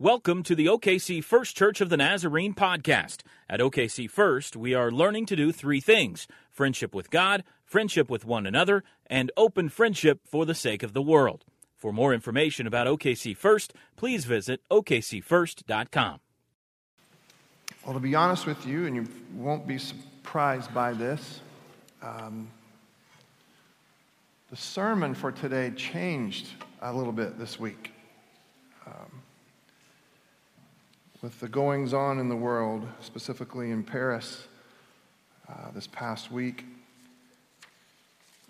Welcome to the OKC First Church of the Nazarene podcast. At OKC First, we are learning to do three things friendship with God, friendship with one another, and open friendship for the sake of the world. For more information about OKC First, please visit OKCFirst.com. Well, to be honest with you, and you won't be surprised by this, um, the sermon for today changed a little bit this week. Um, with the goings on in the world, specifically in Paris uh, this past week.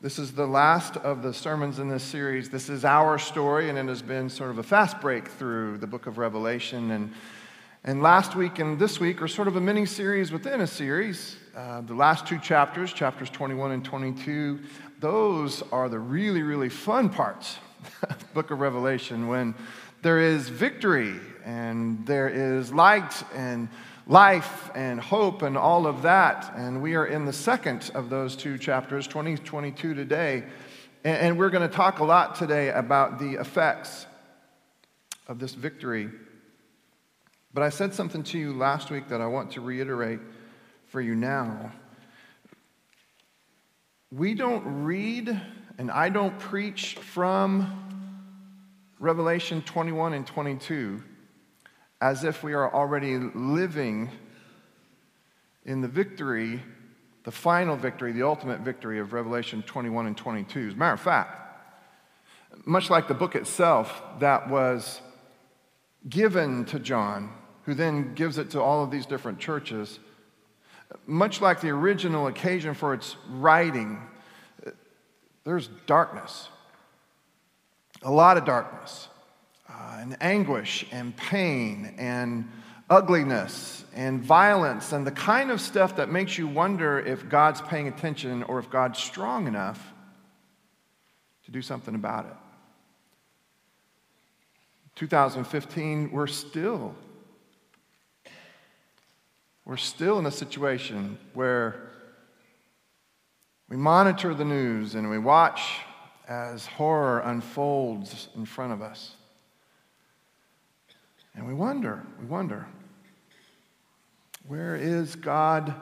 This is the last of the sermons in this series. This is our story, and it has been sort of a fast break through the book of Revelation. And, and last week and this week are sort of a mini series within a series. Uh, the last two chapters, chapters 21 and 22, those are the really, really fun parts of the book of Revelation when there is victory and there is light and life and hope and all of that. And we are in the second of those two chapters, 2022 today. And we're going to talk a lot today about the effects of this victory. But I said something to you last week that I want to reiterate for you now. We don't read and I don't preach from Revelation 21 and 22 as if we are already living in the victory, the final victory, the ultimate victory of Revelation 21 and 22. As a matter of fact, much like the book itself that was given to John, who then gives it to all of these different churches, much like the original occasion for its writing, there's darkness, a lot of darkness uh, and anguish and pain and ugliness and violence and the kind of stuff that makes you wonder if God's paying attention or if God's strong enough to do something about it. 2015, we're still we're still in a situation where we monitor the news and we watch as horror unfolds in front of us. And we wonder, we wonder, where is God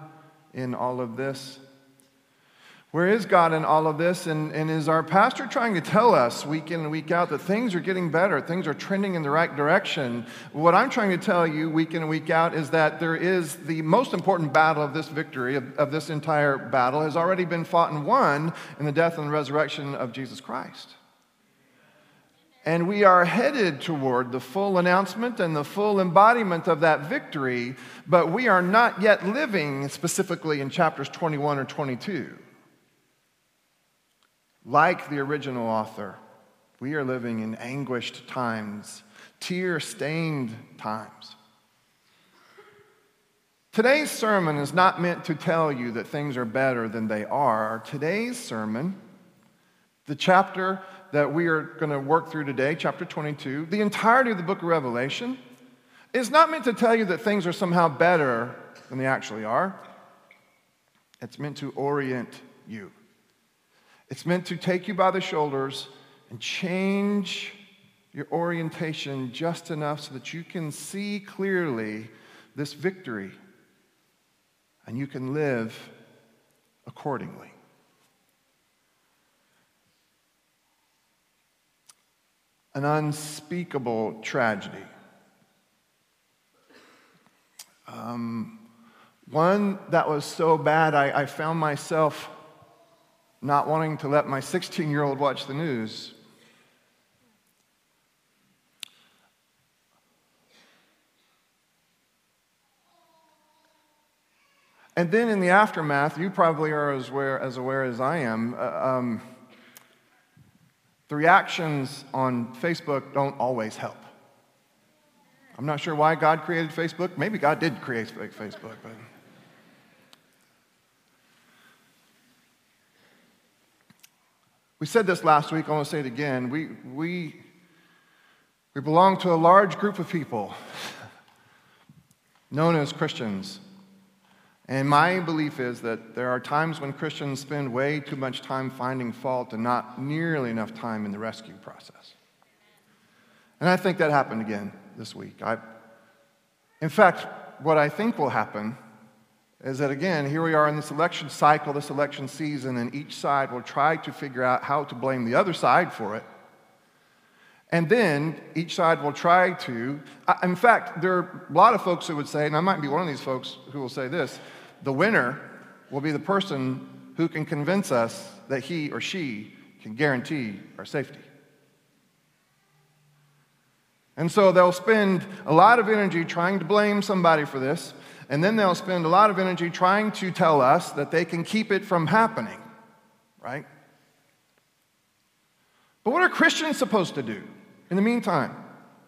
in all of this? Where is God in all of this? And, and is our pastor trying to tell us week in and week out that things are getting better, things are trending in the right direction? What I'm trying to tell you week in and week out is that there is the most important battle of this victory, of, of this entire battle, has already been fought and won in the death and resurrection of Jesus Christ. And we are headed toward the full announcement and the full embodiment of that victory, but we are not yet living specifically in chapters 21 or 22. Like the original author, we are living in anguished times, tear stained times. Today's sermon is not meant to tell you that things are better than they are. Today's sermon, the chapter that we are going to work through today, chapter 22, the entirety of the book of Revelation, is not meant to tell you that things are somehow better than they actually are. It's meant to orient you. It's meant to take you by the shoulders and change your orientation just enough so that you can see clearly this victory and you can live accordingly. An unspeakable tragedy. Um, one that was so bad, I, I found myself not wanting to let my 16 year old watch the news. And then in the aftermath, you probably are as aware as, aware as I am. Uh, um, the reactions on Facebook don't always help. I'm not sure why God created Facebook. Maybe God did create Facebook, but. We said this last week, I want to say it again. We, we, we belong to a large group of people known as Christians. And my belief is that there are times when Christians spend way too much time finding fault and not nearly enough time in the rescue process. And I think that happened again this week. I, in fact, what I think will happen is that, again, here we are in this election cycle, this election season, and each side will try to figure out how to blame the other side for it. And then each side will try to, in fact, there are a lot of folks who would say, and I might be one of these folks who will say this the winner will be the person who can convince us that he or she can guarantee our safety. And so they'll spend a lot of energy trying to blame somebody for this, and then they'll spend a lot of energy trying to tell us that they can keep it from happening, right? But what are Christians supposed to do in the meantime?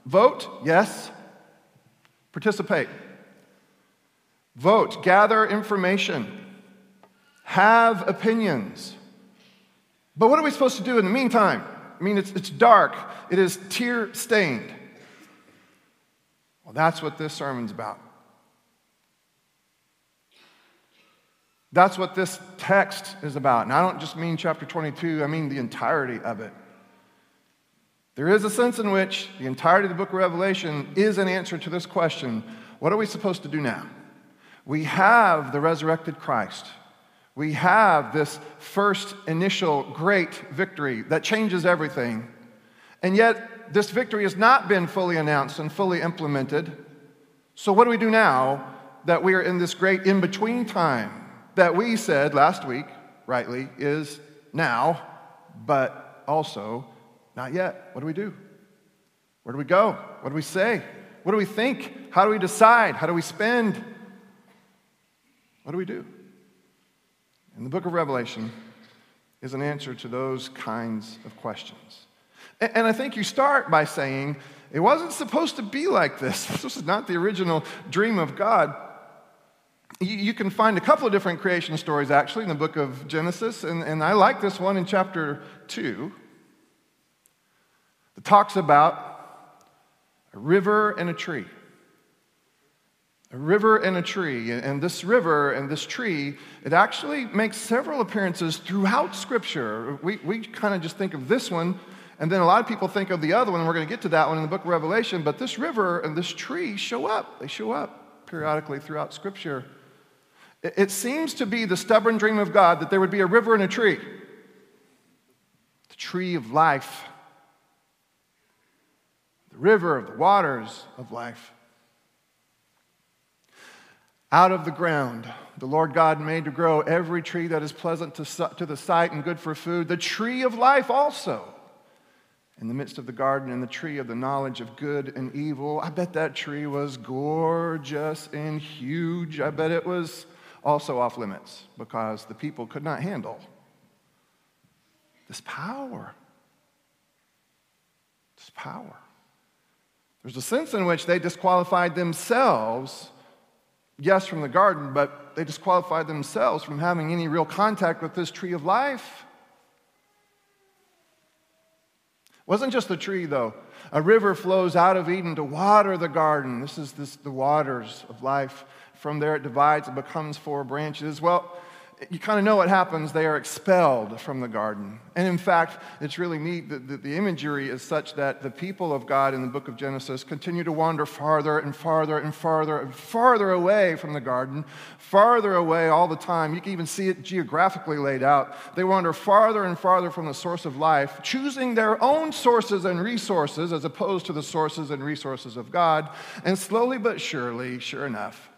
Vote, yes. Participate. Vote, gather information, have opinions. But what are we supposed to do in the meantime? I mean, it's, it's dark, it is tear stained. Well, that's what this sermon's about. That's what this text is about. And I don't just mean chapter 22, I mean the entirety of it. There is a sense in which the entirety of the book of Revelation is an answer to this question what are we supposed to do now? We have the resurrected Christ. We have this first initial great victory that changes everything. And yet, this victory has not been fully announced and fully implemented. So, what do we do now that we are in this great in between time that we said last week, rightly, is now, but also not yet? What do we do? Where do we go? What do we say? What do we think? How do we decide? How do we spend? What do we do? And the book of Revelation is an answer to those kinds of questions. And I think you start by saying, it wasn't supposed to be like this. This was not the original dream of God. You can find a couple of different creation stories actually in the book of Genesis, and, and I like this one in chapter 2 that talks about a river and a tree a river and a tree. And this river and this tree, it actually makes several appearances throughout Scripture. We, we kind of just think of this one, and then a lot of people think of the other one, and we're going to get to that one in the book of Revelation. But this river and this tree show up. They show up periodically throughout Scripture. It, it seems to be the stubborn dream of God that there would be a river and a tree, the tree of life, the river of the waters of life. Out of the ground, the Lord God made to grow every tree that is pleasant to, to the sight and good for food, the tree of life also. In the midst of the garden, and the tree of the knowledge of good and evil. I bet that tree was gorgeous and huge. I bet it was also off limits because the people could not handle this power. This power. There's a sense in which they disqualified themselves yes, from the garden, but they disqualified themselves from having any real contact with this tree of life. Wasn't just the tree, though. A river flows out of Eden to water the garden. This is this, the waters of life. From there, it divides and becomes four branches. Well, you kind of know what happens. They are expelled from the garden. And in fact, it's really neat that the, imagery is such that the people of God in the book of Genesis continue to wander farther and farther and farther and farther away from the garden, farther away all the time. You can even see it geographically laid out. They wander farther and farther from the source of life, choosing their own sources and resources as opposed to the sources and resources of God. And slowly but surely, sure enough,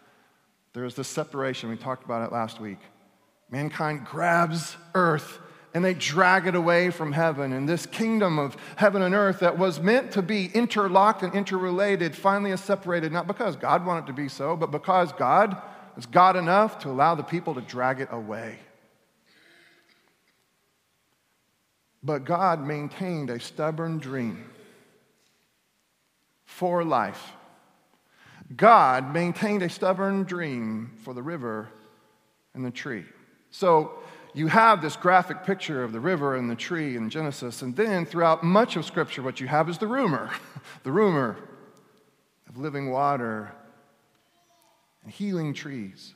there is this separation. We talked about it last week Mankind grabs earth and they drag it away from heaven. And this kingdom of heaven and earth that was meant to be interlocked and interrelated finally is separated, not because God wanted to be so, but because God is God enough to allow the people to drag it away. But God maintained a stubborn dream for life. God maintained a stubborn dream for the river and the tree. So you have this graphic picture of the river and the tree in Genesis, and then throughout much of Scripture, what you have is the rumor the rumor of living water and healing trees.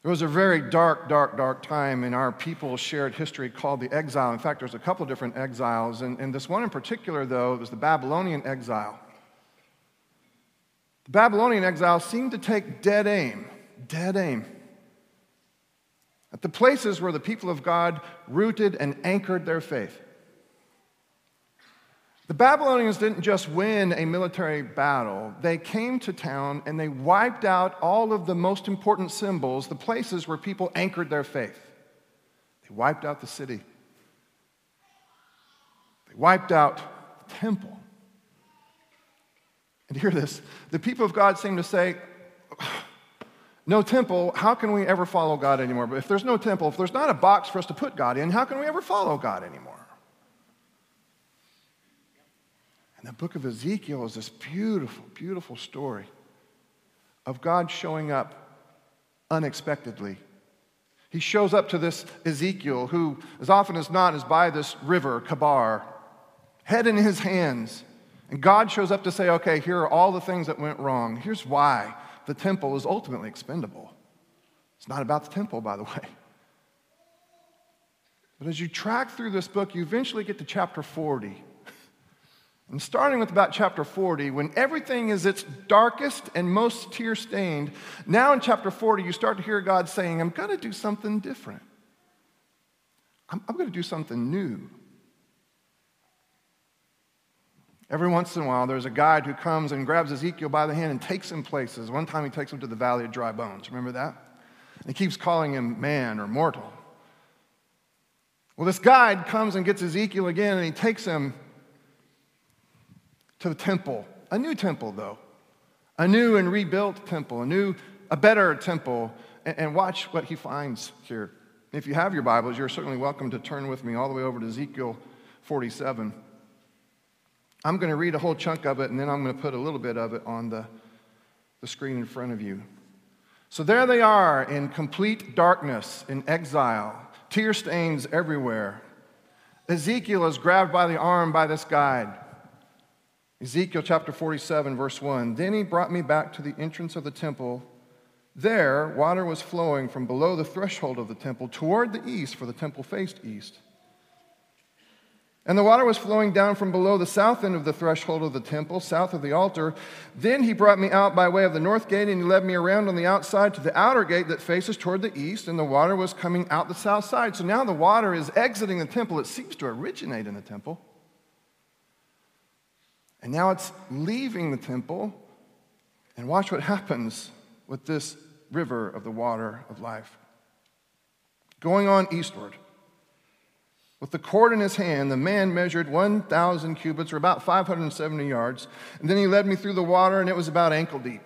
There was a very dark, dark, dark time in our people's shared history called the exile. In fact, there's a couple different exiles, and, and this one in particular, though, was the Babylonian exile. The Babylonian exile seemed to take dead aim, dead aim at the places where the people of God rooted and anchored their faith. The Babylonians didn't just win a military battle, they came to town and they wiped out all of the most important symbols, the places where people anchored their faith. They wiped out the city, they wiped out the temple. And hear this the people of God seem to say, no temple, how can we ever follow God anymore? But if there's no temple, if there's not a box for us to put God in, how can we ever follow God anymore? And the book of Ezekiel is this beautiful, beautiful story of God showing up unexpectedly. He shows up to this Ezekiel, who, as often as not, is by this river, Chebar, head in his hands. And God shows up to say, okay, here are all the things that went wrong. Here's why the temple is ultimately expendable. It's not about the temple, by the way. But as you track through this book, you eventually get to chapter 40. And starting with about chapter 40, when everything is its darkest and most tear stained, now in chapter 40, you start to hear God saying, I'm going to do something different. I'm, I'm going to do something new. Every once in a while, there's a guide who comes and grabs Ezekiel by the hand and takes him places. One time, he takes him to the valley of dry bones. Remember that? And he keeps calling him man or mortal. Well, this guide comes and gets Ezekiel again, and he takes him to the temple. A new temple, though. A new and rebuilt temple, a new, a better temple. And, and watch what he finds here. If you have your Bibles, you're certainly welcome to turn with me all the way over to Ezekiel 47. I'm going to read a whole chunk of it, and then I'm going to put a little bit of it on the, the screen in front of you. So there they are in complete darkness, in exile, tear stains everywhere. Ezekiel is grabbed by the arm by this guide. Ezekiel chapter 47, verse 1. Then he brought me back to the entrance of the temple. There, water was flowing from below the threshold of the temple toward the east, for the temple faced east. And the water was flowing down from below the south end of the threshold of the temple, south of the altar. Then he brought me out by way of the north gate, and he led me around on the outside to the outer gate that faces toward the east, and the water was coming out the south side. So now the water is exiting the temple. It seems to originate in the temple. And now it's leaving the temple. And watch what happens with this river of the water of life. Going on eastward. With the cord in his hand, the man measured 1,000 cubits, or about 570 yards. And then he led me through the water, and it was about ankle deep.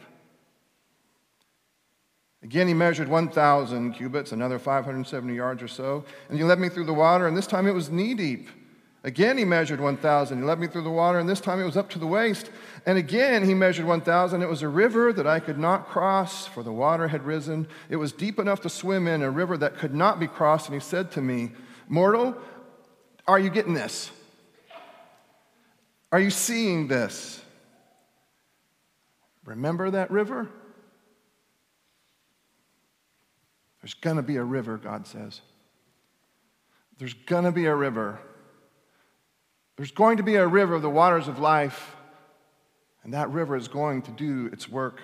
Again, he measured 1,000 cubits, another 570 yards or so. And he led me through the water, and this time it was knee deep. Again, he measured 1,000. He led me through the water, and this time it was up to the waist. And again, he measured 1,000. It was a river that I could not cross, for the water had risen. It was deep enough to swim in, a river that could not be crossed. And he said to me, Mortal, are you getting this? Are you seeing this? Remember that river? There's going to be a river, God says. There's going to be a river. There's going to be a river of the waters of life, and that river is going to do its work.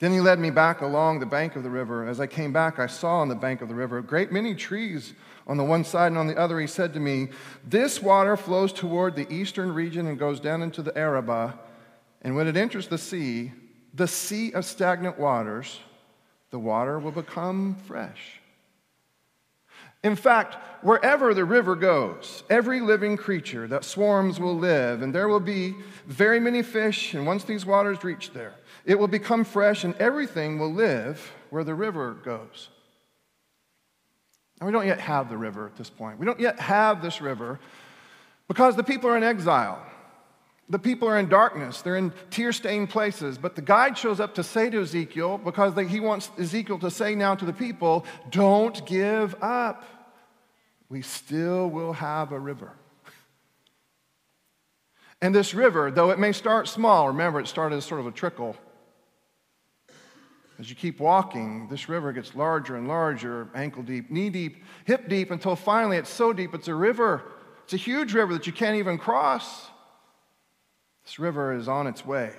Then he led me back along the bank of the river. As I came back, I saw on the bank of the river a great many trees on the one side and on the other. He said to me, This water flows toward the eastern region and goes down into the Arabah. And when it enters the sea, the sea of stagnant waters, the water will become fresh. In fact, wherever the river goes, every living creature that swarms will live, and there will be very many fish. And once these waters reach there, it will become fresh, and everything will live where the river goes. And we don't yet have the river at this point. We don't yet have this river because the people are in exile. The people are in darkness. They're in tear stained places. But the guide shows up to say to Ezekiel, because he wants Ezekiel to say now to the people, don't give up. We still will have a river. And this river, though it may start small, remember it started as sort of a trickle, As you keep walking, this river gets larger and larger, ankle deep, knee deep, hip deep, until finally it's so deep it's a river. It's a huge river that you can't even cross. This river is on its way,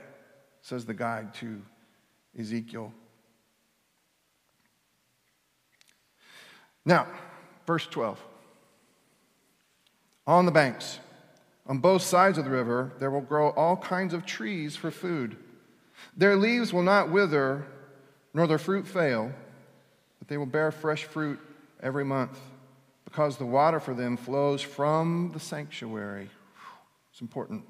says the guide to Ezekiel. Now, verse 12. On the banks, on both sides of the river, there will grow all kinds of trees for food. Their leaves will not wither, nor their fruit fail, but they will bear fresh fruit every month, because the water for them flows from the sanctuary. It's important.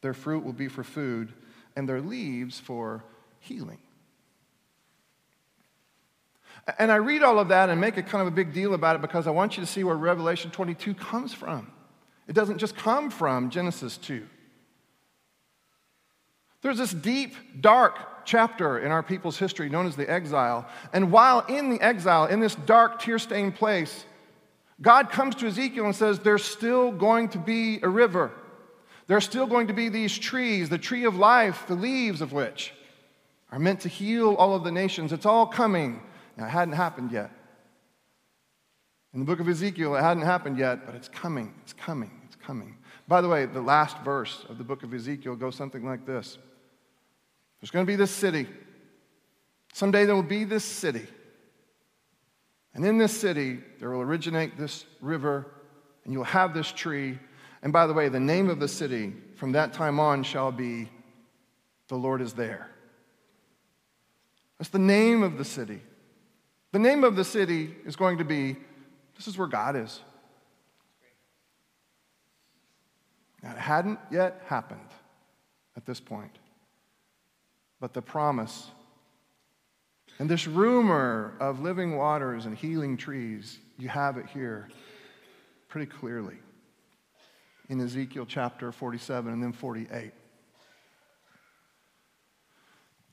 Their fruit will be for food, and their leaves for healing. And I read all of that and make a kind of a big deal about it because I want you to see where Revelation 22 comes from. It doesn't just come from Genesis 2. There's this deep, dark chapter in our people's history known as the exile. And while in the exile, in this dark, tear stained place, God comes to Ezekiel and says, There's still going to be a river. There's still going to be these trees, the tree of life, the leaves of which are meant to heal all of the nations. It's all coming. Now, it hadn't happened yet. In the book of Ezekiel, it hadn't happened yet, but it's coming, it's coming, it's coming. By the way, the last verse of the book of Ezekiel goes something like this There's going to be this city. Someday there will be this city. And in this city, there will originate this river, and you'll have this tree. And by the way, the name of the city from that time on shall be The Lord is There. That's the name of the city. The name of the city is going to be this is where God is. Now, it hadn't yet happened at this point, but the promise and this rumor of living waters and healing trees, you have it here pretty clearly in Ezekiel chapter 47 and then 48.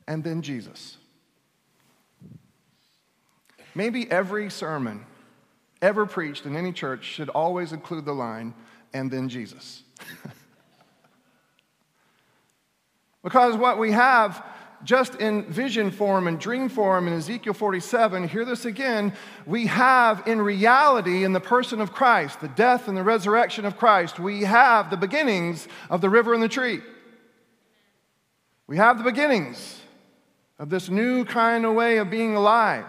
And then Jesus. Maybe every sermon ever preached in any church should always include the line, and then Jesus. because what we have just in vision form and dream form in Ezekiel 47, hear this again, we have in reality, in the person of Christ, the death and the resurrection of Christ, we have the beginnings of the river and the tree. We have the beginnings of this new kind of way of being alive.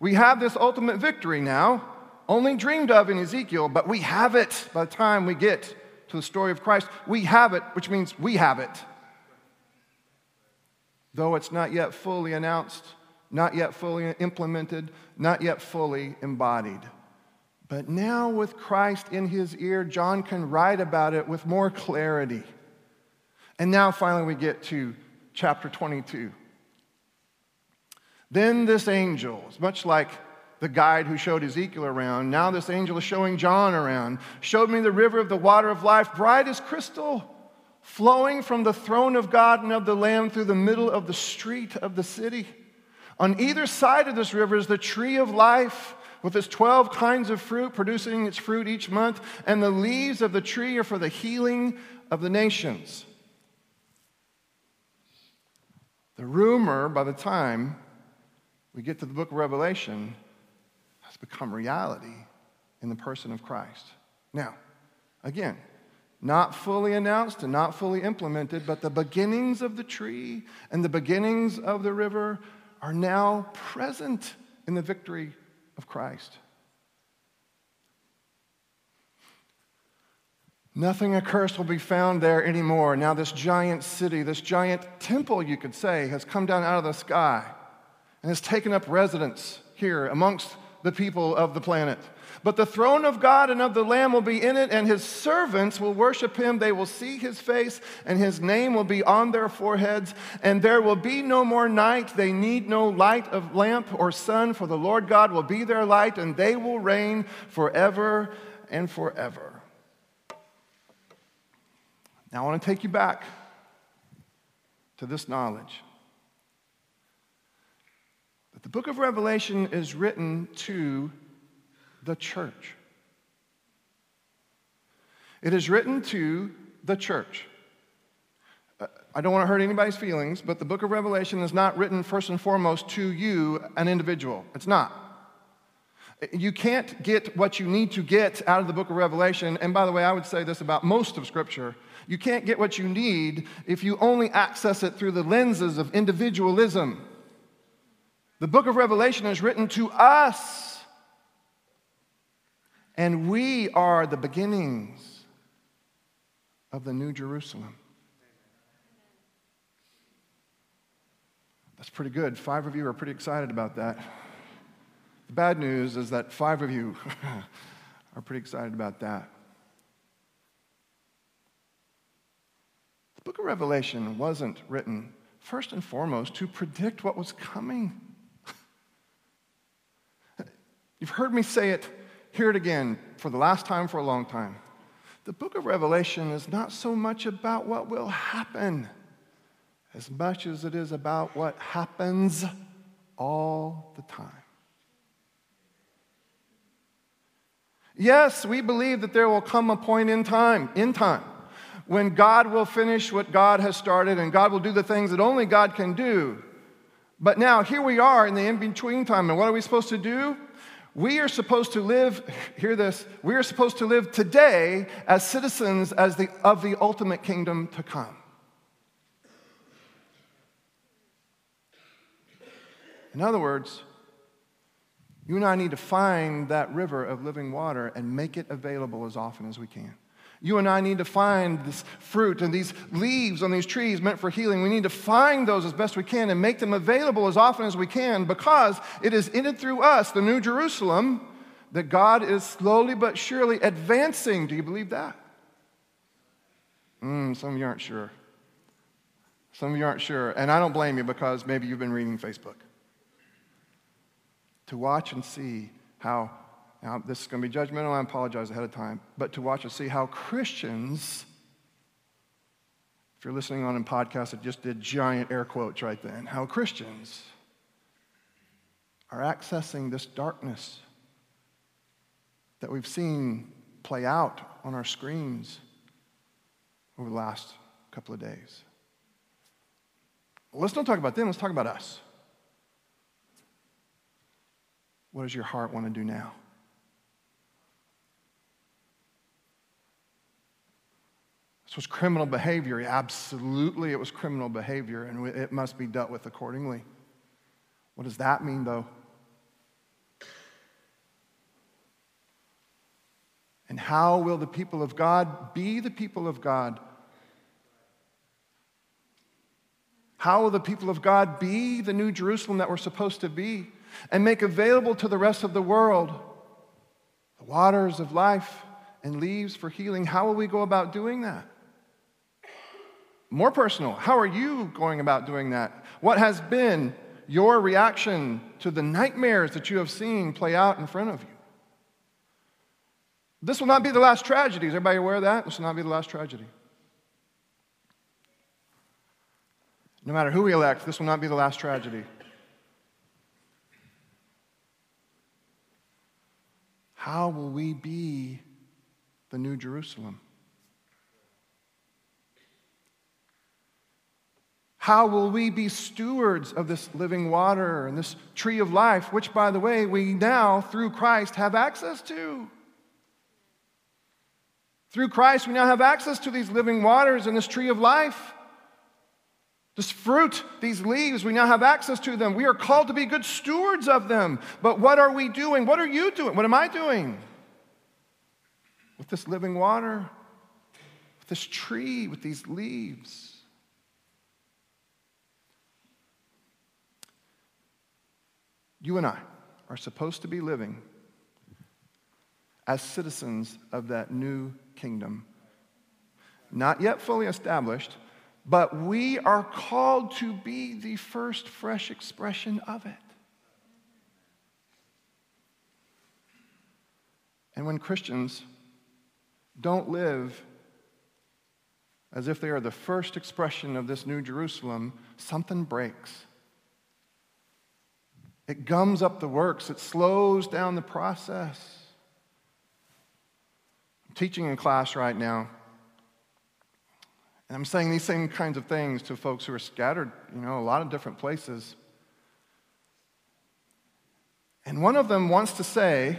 We have this ultimate victory now, only dreamed of in Ezekiel, but we have it by the time we get to the story of Christ. We have it, which means we have it. Though it's not yet fully announced, not yet fully implemented, not yet fully embodied. But now, with Christ in his ear, John can write about it with more clarity. And now, finally, we get to chapter 22. Then this angel, much like the guide who showed Ezekiel around, now this angel is showing John around, showed me the river of the water of life, bright as crystal, flowing from the throne of God and of the Lamb through the middle of the street of the city. On either side of this river is the tree of life with its 12 kinds of fruit, producing its fruit each month, and the leaves of the tree are for the healing of the nations. The rumor, by the time we get to the book of Revelation, has become reality in the person of Christ. Now, again, not fully announced and not fully implemented, but the beginnings of the tree and the beginnings of the river are now present in the victory of Christ. Nothing accursed will be found there anymore. Now, this giant city, this giant temple, you could say, has come down out of the sky and has taken up residence here amongst the people of the planet. But the throne of God and of the Lamb will be in it, and his servants will worship him. They will see his face, and his name will be on their foreheads. And there will be no more night. They need no light of lamp or sun, for the Lord God will be their light, and they will reign forever and forever. Now, I want to take you back to this knowledge. But the book of Revelation is written to the church. It is written to the church. Uh, I don't want to hurt anybody's feelings, but the book of Revelation is not written first and foremost to you, an individual. It's not. You can't get what you need to get out of the book of Revelation. And by the way, I would say this about most of Scripture. You can't get what you need if you only access it through the lenses of individualism. The book of Revelation is written to us, and we are the beginnings of the New Jerusalem. That's pretty good. Five of you are pretty excited about that. The bad news is that five of you are pretty excited about that. The book of Revelation wasn't written, first and foremost, to predict what was coming. You've heard me say it, hear it again for the last time for a long time. The book of Revelation is not so much about what will happen as much as it is about what happens all the time. Yes, we believe that there will come a point in time, in time, when God will finish what God has started and God will do the things that only God can do. But now, here we are in the in between time, and what are we supposed to do? We are supposed to live, hear this, we are supposed to live today as citizens as the, of the ultimate kingdom to come. In other words, you and I need to find that river of living water and make it available as often as we can. You and I need to find this fruit and these leaves on these trees meant for healing. We need to find those as best we can and make them available as often as we can because it is in and through us, the New Jerusalem, that God is slowly but surely advancing. Do you believe that? Mm, some of you aren't sure. Some of you aren't sure. And I don't blame you because maybe you've been reading Facebook to watch and see how, now this is going to be judgmental, I apologize ahead of time, but to watch and see how Christians, if you're listening on in podcast that just did giant air quotes right then, how Christians are accessing this darkness that we've seen play out on our screens over the last couple of days. Let's not talk about them, let's talk about us. What does your heart want to do now? This was criminal behavior. Absolutely, it was criminal behavior, and it must be dealt with accordingly. What does that mean, though? And how will the people of God be the people of God? How will the people of God be the new Jerusalem that we're supposed to be? and make available to the rest of the world the waters of life and leaves for healing. How will we go about doing that? More personal, how are you going about doing that? What has been your reaction to the nightmares that you have seen play out in front of you? This will not be the last tragedy. Is everybody aware of that? This will not be the last tragedy. No matter who we elect, this will not be the last tragedy. How will we be the New Jerusalem? How will we be stewards of this living water and this tree of life, which, by the way, we now, through Christ, have access to? Through Christ, we now have access to these living waters and this tree of life. This fruit, these leaves, we now have access to them. We are called to be good stewards of them. But what are we doing? What are you doing? What am I doing? With this living water, with this tree, with these leaves. You and I are supposed to be living as citizens of that new kingdom. Not yet fully established but we are called to be the first fresh expression of it. And when Christians don't live as if they are the first expression of this new Jerusalem, something breaks. It gums up the works, it slows down the process. I'm teaching in class right now And I'm saying these same kinds of things to folks who are scattered, you know, a lot of different places. And one of them wants to say,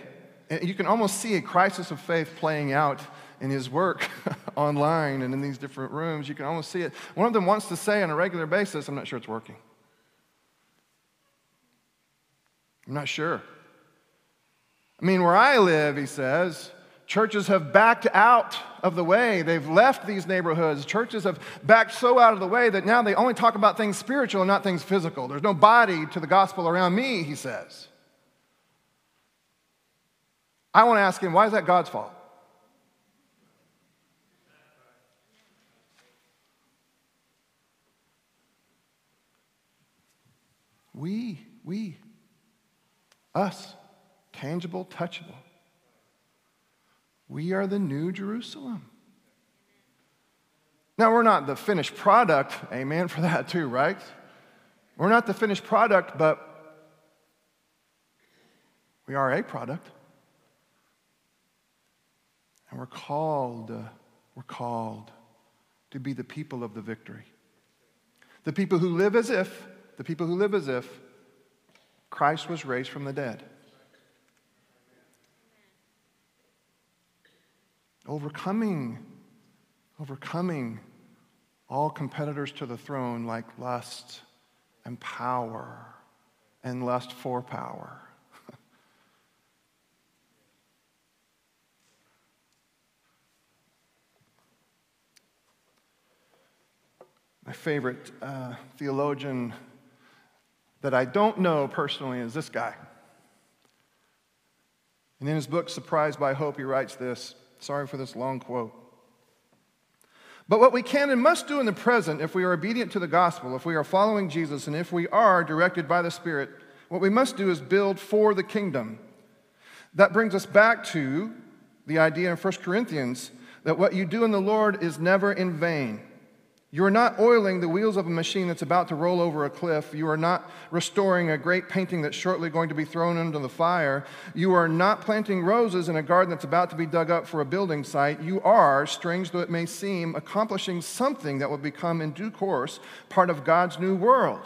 you can almost see a crisis of faith playing out in his work online and in these different rooms. You can almost see it. One of them wants to say on a regular basis, I'm not sure it's working. I'm not sure. I mean, where I live, he says, churches have backed out of the way. They've left these neighborhoods. Churches have backed so out of the way that now they only talk about things spiritual and not things physical. There's no body to the gospel around me, he says. I want to ask him, why is that God's fault? We, we, us, tangible, touchable. We are the new Jerusalem. Now, we're not the finished product, amen, for that too, right? We're not the finished product, but we are a product. And we're called, uh, we're called to be the people of the victory. The people who live as if, the people who live as if Christ was raised from the dead. Overcoming, overcoming all competitors to the throne like lust and power and lust for power. My favorite uh, theologian that I don't know personally is this guy. And in his book, Surprised by Hope, he writes this. Sorry for this long quote. But what we can and must do in the present, if we are obedient to the gospel, if we are following Jesus, and if we are directed by the Spirit, what we must do is build for the kingdom. That brings us back to the idea in 1 Corinthians that what you do in the Lord is never in vain. You are not oiling the wheels of a machine that's about to roll over a cliff. You are not restoring a great painting that's shortly going to be thrown into the fire. You are not planting roses in a garden that's about to be dug up for a building site. You are, strange though it may seem, accomplishing something that will become in due course part of God's new world.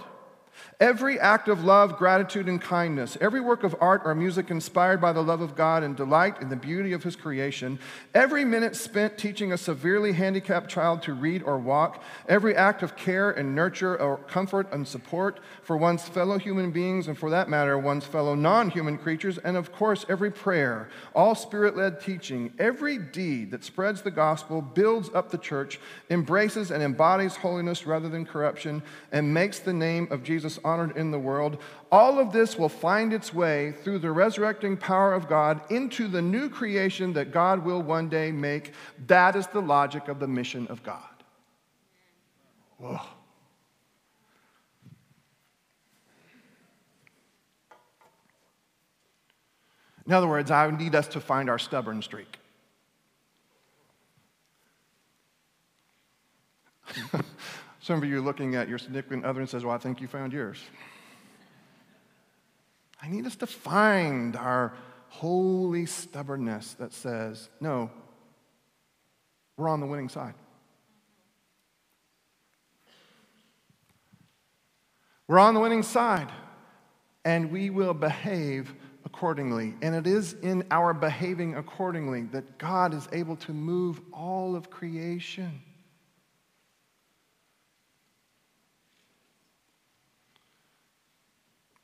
Every act of love, gratitude, and kindness, every work of art or music inspired by the love of God and delight in the beauty of His creation, every minute spent teaching a severely handicapped child to read or walk, every act of care and nurture or comfort and support for one's fellow human beings and, for that matter, one's fellow non human creatures, and of course, every prayer, all spirit led teaching, every deed that spreads the gospel, builds up the church, embraces and embodies holiness rather than corruption, and makes the name of Jesus honored in the world. All of this will find its way through the resurrecting power of God into the new creation that God will one day make. That is the logic of the mission of God. Whoa. In other words, I need us to find our stubborn streak. Some of you are looking at your significant other and says, Well, I think you found yours. I need us to find our holy stubbornness that says, No, we're on the winning side. We're on the winning side, and we will behave accordingly. And it is in our behaving accordingly that God is able to move all of creation.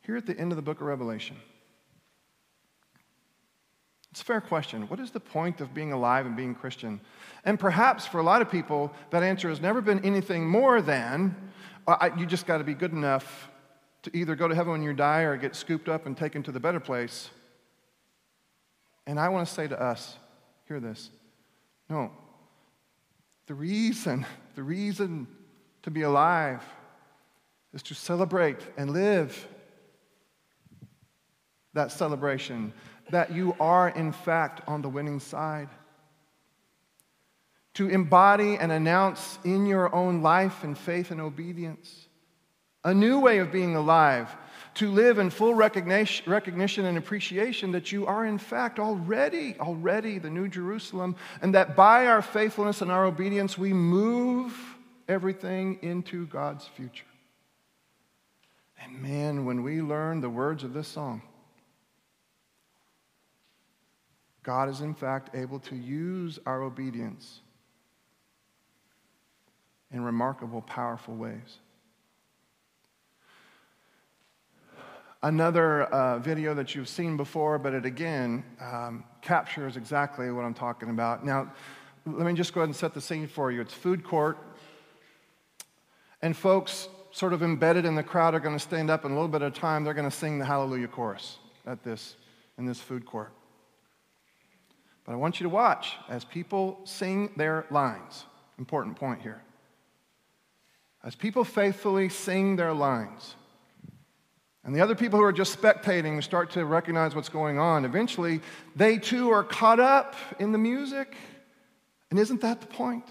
Here at the end of the book of Revelation, it's a fair question. What is the point of being alive and being Christian? And perhaps for a lot of people, that answer has never been anything more than uh, you just got to be good enough to either go to heaven when you die or get scooped up and taken to the better place. And I want to say to us, hear this. No. The reason, the reason to be alive is to celebrate and live that celebration, that you are, in fact, on the winning side. To embody and announce in your own life and faith and obedience a new way of being alive, to live in full recognition, recognition and appreciation that you are, in fact, already, already the New Jerusalem, and that by our faithfulness and our obedience, we move everything into God's future. And man, when we learn the words of this song, God is in fact able to use our obedience in remarkable, powerful ways. Another uh, video that you've seen before, but it again um, captures exactly what I'm talking about. Now, let me just go ahead and set the scene for you. It's food court, and folks sort of embedded in the crowd are going to stand up in a little bit of time. They're going to sing the Hallelujah chorus at this in this food court. But I want you to watch as people sing their lines. Important point here. As people faithfully sing their lines, and the other people who are just spectating start to recognize what's going on, eventually they too are caught up in the music. And isn't that the point?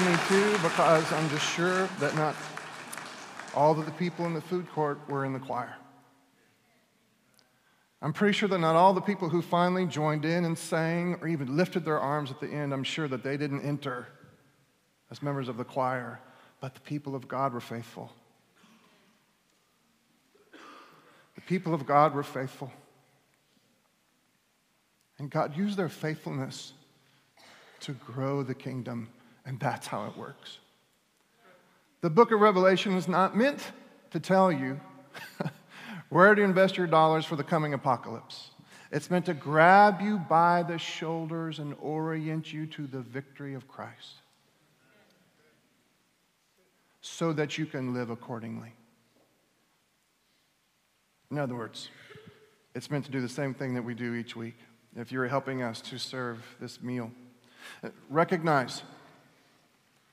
To me too because I'm just sure that not all of the people in the food court were in the choir. I'm pretty sure that not all the people who finally joined in and sang or even lifted their arms at the end, I'm sure that they didn't enter as members of the choir, but the people of God were faithful. The people of God were faithful. And God used their faithfulness to grow the kingdom, and that's how it works. The book of Revelation is not meant to tell you where to invest your dollars for the coming apocalypse. It's meant to grab you by the shoulders and orient you to the victory of Christ so that you can live accordingly. In other words, it's meant to do the same thing that we do each week. If you're helping us to serve this meal, recognize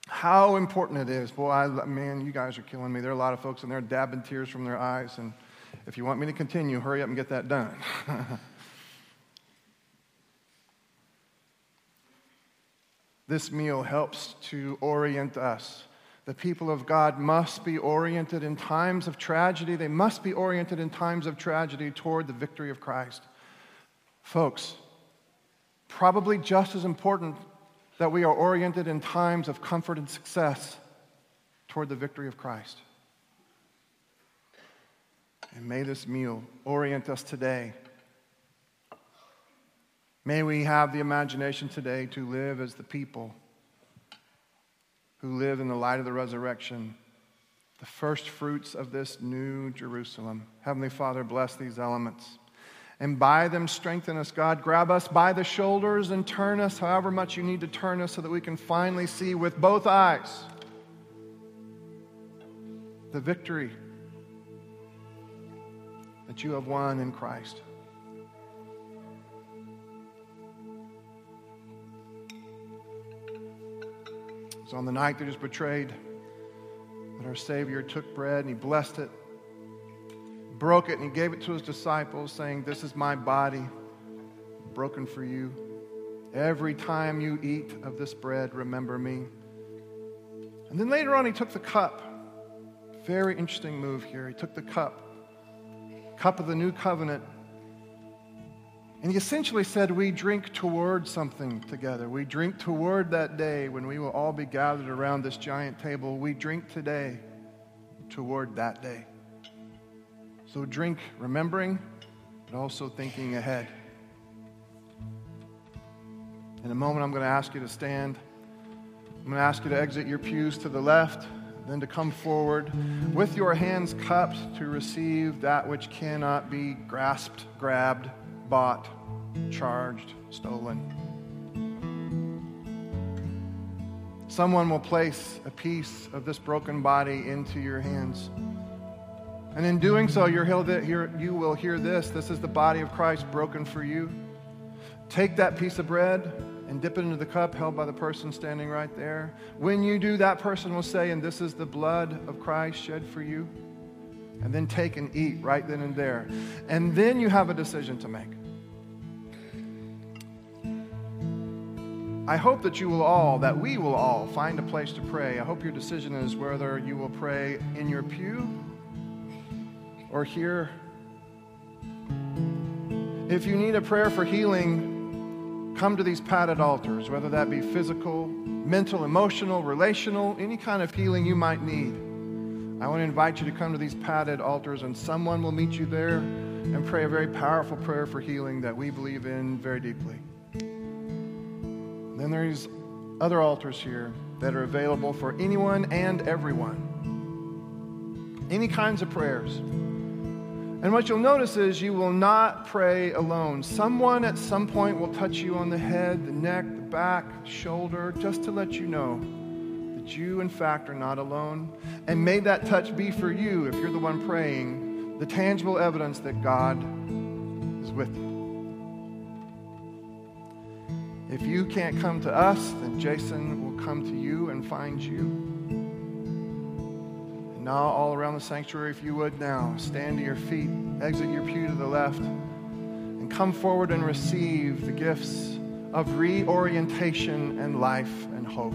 how important it is. Boy, I, man, you guys are killing me. There are a lot of folks in there dabbing tears from their eyes. And if you want me to continue, hurry up and get that done. this meal helps to orient us the people of God must be oriented in times of tragedy. They must be oriented in times of tragedy toward the victory of Christ. Folks, probably just as important that we are oriented in times of comfort and success toward the victory of Christ. And may this meal orient us today. May we have the imagination today to live as the people who live in the light of the resurrection, the first fruits of this new Jerusalem. Heavenly Father, bless these elements. And by them, strengthen us, God. Grab us by the shoulders and turn us however much you need to turn us so that we can finally see with both eyes the victory that you have won in Christ. So on the night that he was betrayed, that our Savior took bread and he blessed it, broke it, and he gave it to his disciples, saying, This is my body broken for you. Every time you eat of this bread, remember me. And then later on, he took the cup. Very interesting move here. He took the cup, cup of the new covenant, and he essentially said, We drink toward something together. We drink toward that day when we will all be gathered around this giant table. We drink today toward that day. So drink remembering, but also thinking ahead. In a moment, I'm going to ask you to stand. I'm going to ask you to exit your pews to the left, then to come forward with your hands cupped to receive that which cannot be grasped, grabbed, bought, charged, stolen. Someone will place a piece of this broken body into your hands. And in doing so, you will hear this this is the body of Christ broken for you. Take that piece of bread and dip it into the cup held by the person standing right there. When you do, that person will say, And this is the blood of Christ shed for you and then take and eat right then and there. And then you have a decision to make. I hope that you will all, that we will all find a place to pray. I hope your decision is whether you will pray in your pew or here. If you need a prayer for healing, come to these padded altars, whether that be physical, mental, emotional, relational, any kind of healing you might need. I want to invite you to come to these padded altars, and someone will meet you there and pray a very powerful prayer for healing that we believe in very deeply. Then there's other altars here that are available for anyone and everyone. Any kinds of prayers. And what you'll notice is you will not pray alone. Someone at some point will touch you on the head, the neck, the back, shoulder, just to let you know that you, in fact, are not alone. And may that touch be for you, if you're the one praying, the tangible evidence that God is with you. If you can't come to us, then Jason will come to you and find you. Now, all around the sanctuary, if you would now, stand to your feet, exit your pew to the left, and come forward and receive the gifts of reorientation and life and hope.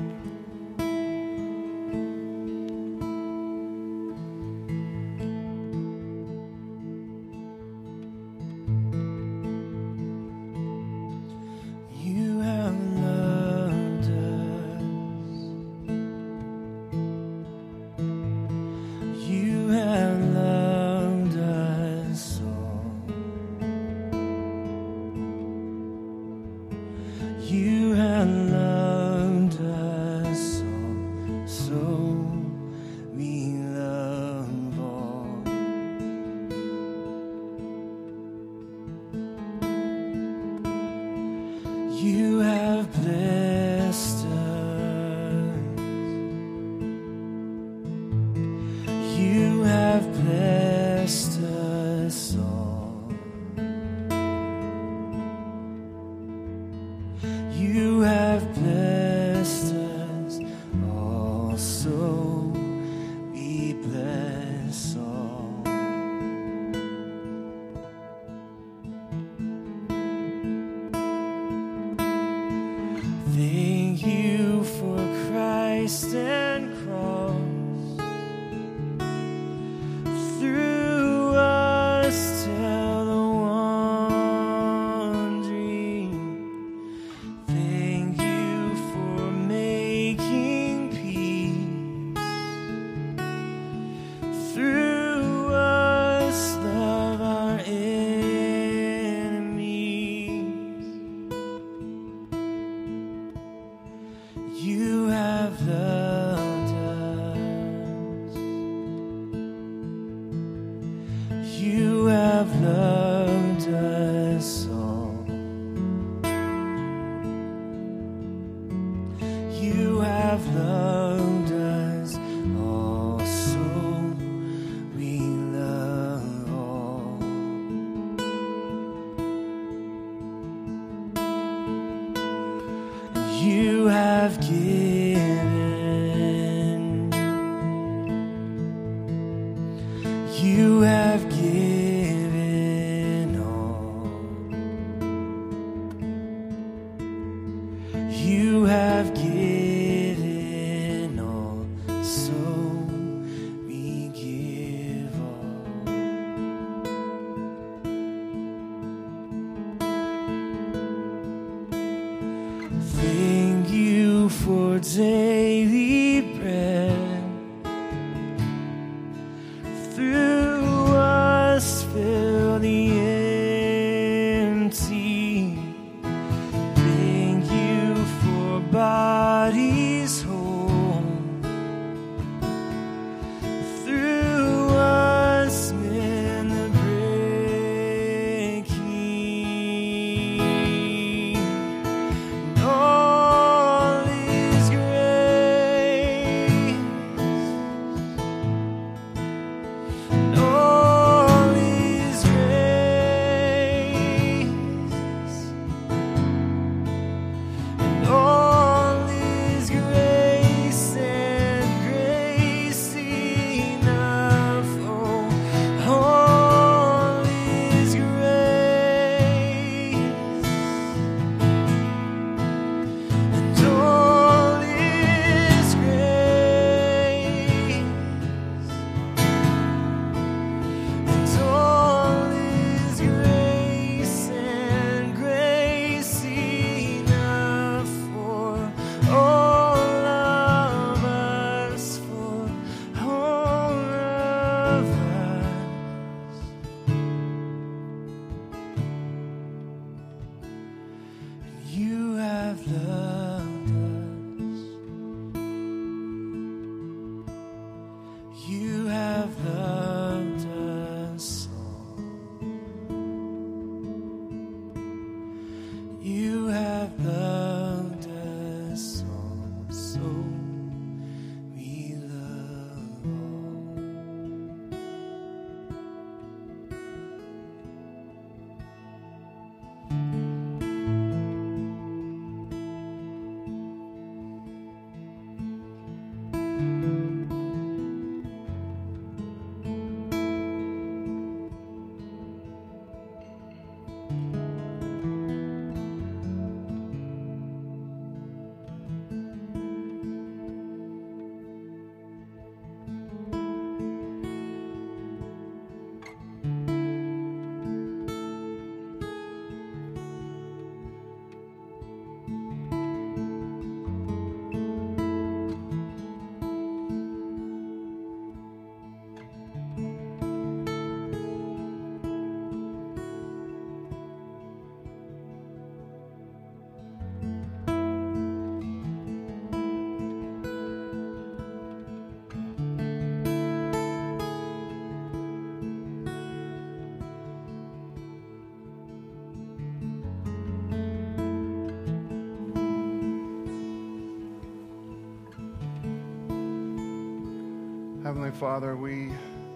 Heavenly Father, we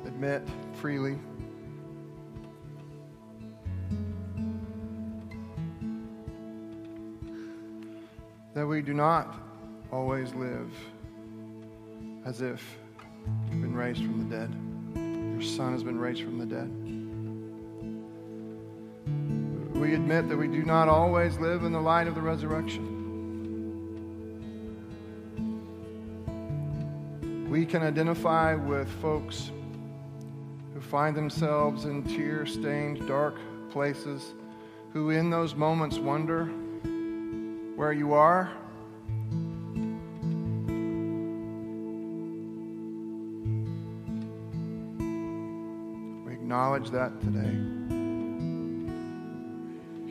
admit freely that we do not always live as if you've been raised from the dead. Your Son has been raised from the dead. We admit that we do not always live in the light of the resurrection. Can identify with folks who find themselves in tear stained, dark places, who in those moments wonder where you are. We acknowledge that today.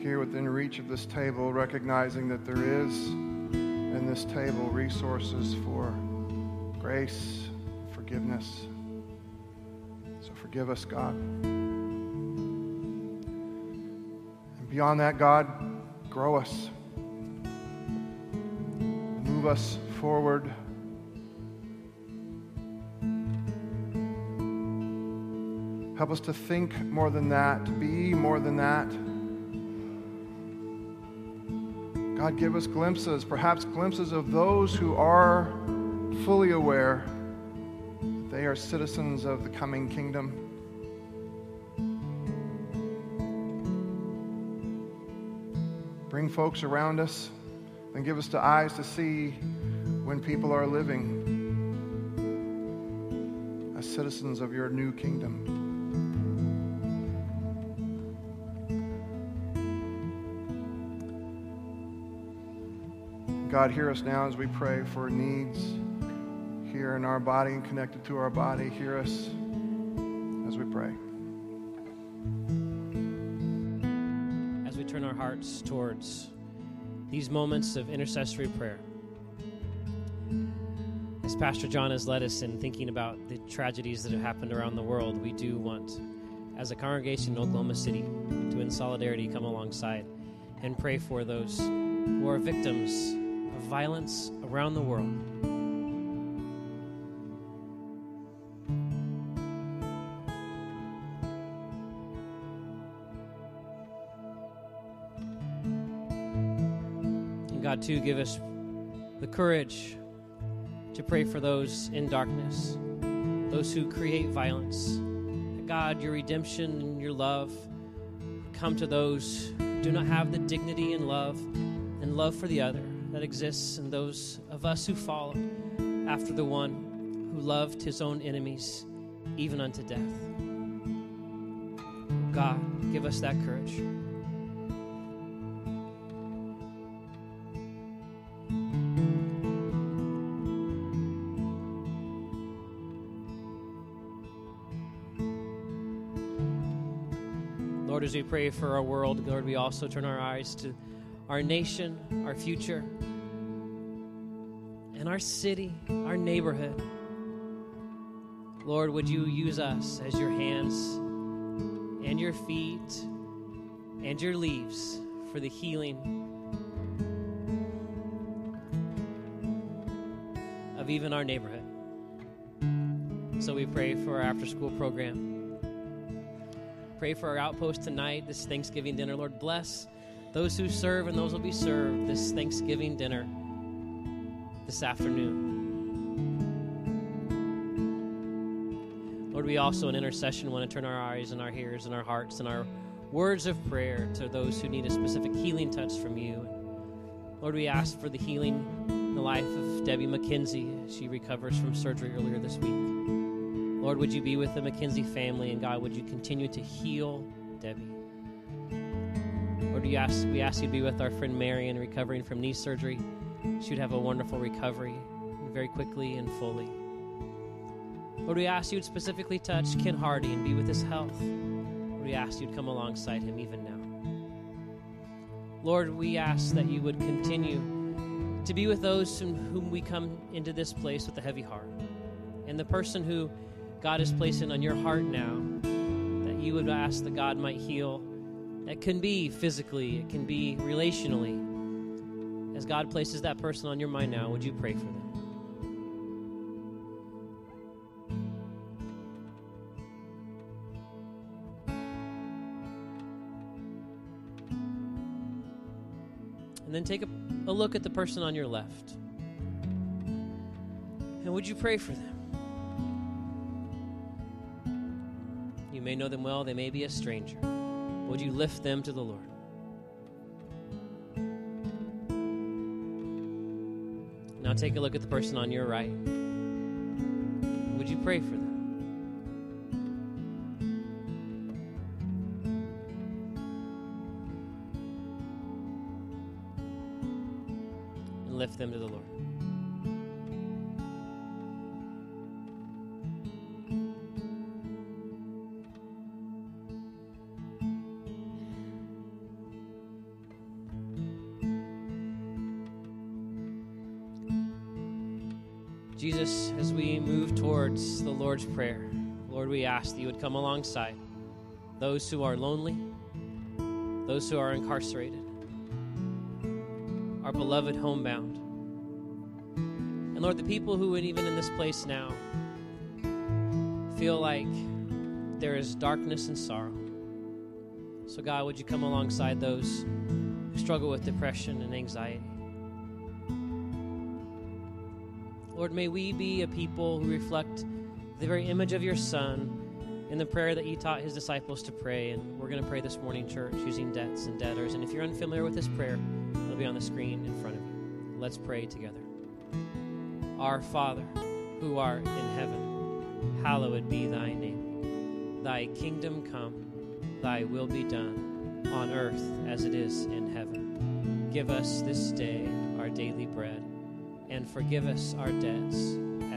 Here within reach of this table, recognizing that there is in this table resources for grace, forgiveness. So forgive us, God. And beyond that, God, grow us, move us forward. Help us to think more than that, to be more than that. God, give us glimpses, perhaps glimpses of those who are fully aware that they are citizens of the coming kingdom. Bring folks around us and give us the eyes to see when people are living as citizens of your new kingdom. God, hear us now as we pray for needs here in our body and connected to our body. Hear us as we pray. as we turn our hearts towards these moments of intercessory prayer. As Pastor Jon has led us in thinking about the tragedies that have happened around the world, we do want, as a congregation in Oklahoma City, to in solidarity come alongside and pray for those who are victims of violence around the world. God, too, give us the courage to pray for those in darkness, those who create violence. God, your redemption and your love come to those who do not have the dignity and love and love for the other that exists in those of us who follow after the one who loved his own enemies even unto death. God, give us that courage. We pray for our world, Lord, we also turn our eyes to our nation, our future, and our city, our neighborhood. Lord, would you use us as your hands and your feet and your leaves for the healing of even our neighborhood? So we pray for our after school program. Pray for our outpost tonight, this Thanksgiving dinner. Lord, bless those who serve and those will be served this Thanksgiving dinner this afternoon. Lord, we also in intercession want to turn our eyes and our ears and our hearts and our words of prayer to those who need a specific healing touch from you. Lord, we ask for the healing in the life of Debbie McKenzie as she recovers from surgery earlier this week. Lord, would you be with the McKenzie family, and God, would you continue to heal Debbie? Lord, we ask, we ask you to be with our friend Marion recovering from knee surgery. She would have a wonderful recovery very quickly and fully. Lord, we ask you to specifically touch Ken Hardy and be with his health. Lord, we ask you to come alongside him even now. Lord, we ask that you would continue to be with those in whom we come into this place with a heavy heart. And the person who God is placing on your heart now, that you would ask that God might heal. That can be physically, it can be relationally. As God places that person on your mind now, would you pray for them? And then take a, a look at the person on your left. And would you pray for them? May know them well, they may be a stranger. Would you lift them to the Lord? Now take a look at the person on your right. Would you pray for them? And lift them to the Lord. Lord's Prayer, Lord, we ask that you would come alongside those who are lonely, those who are incarcerated, our beloved homebound. And Lord, the people who would even in this place now feel like there is darkness and sorrow. So, God, would you come alongside those who struggle with depression and anxiety? Lord, may we be a people who reflect the very image of your Son in the prayer that he taught his disciples to pray. And we're going to pray this morning, church, using debts and debtors. And if you're unfamiliar with this prayer, it'll be on the screen in front of you. Let's pray together. Our Father, who art in heaven, hallowed be thy name. Thy kingdom come, thy will be done, on earth as it is in heaven. Give us this day our daily bread, and forgive us our debts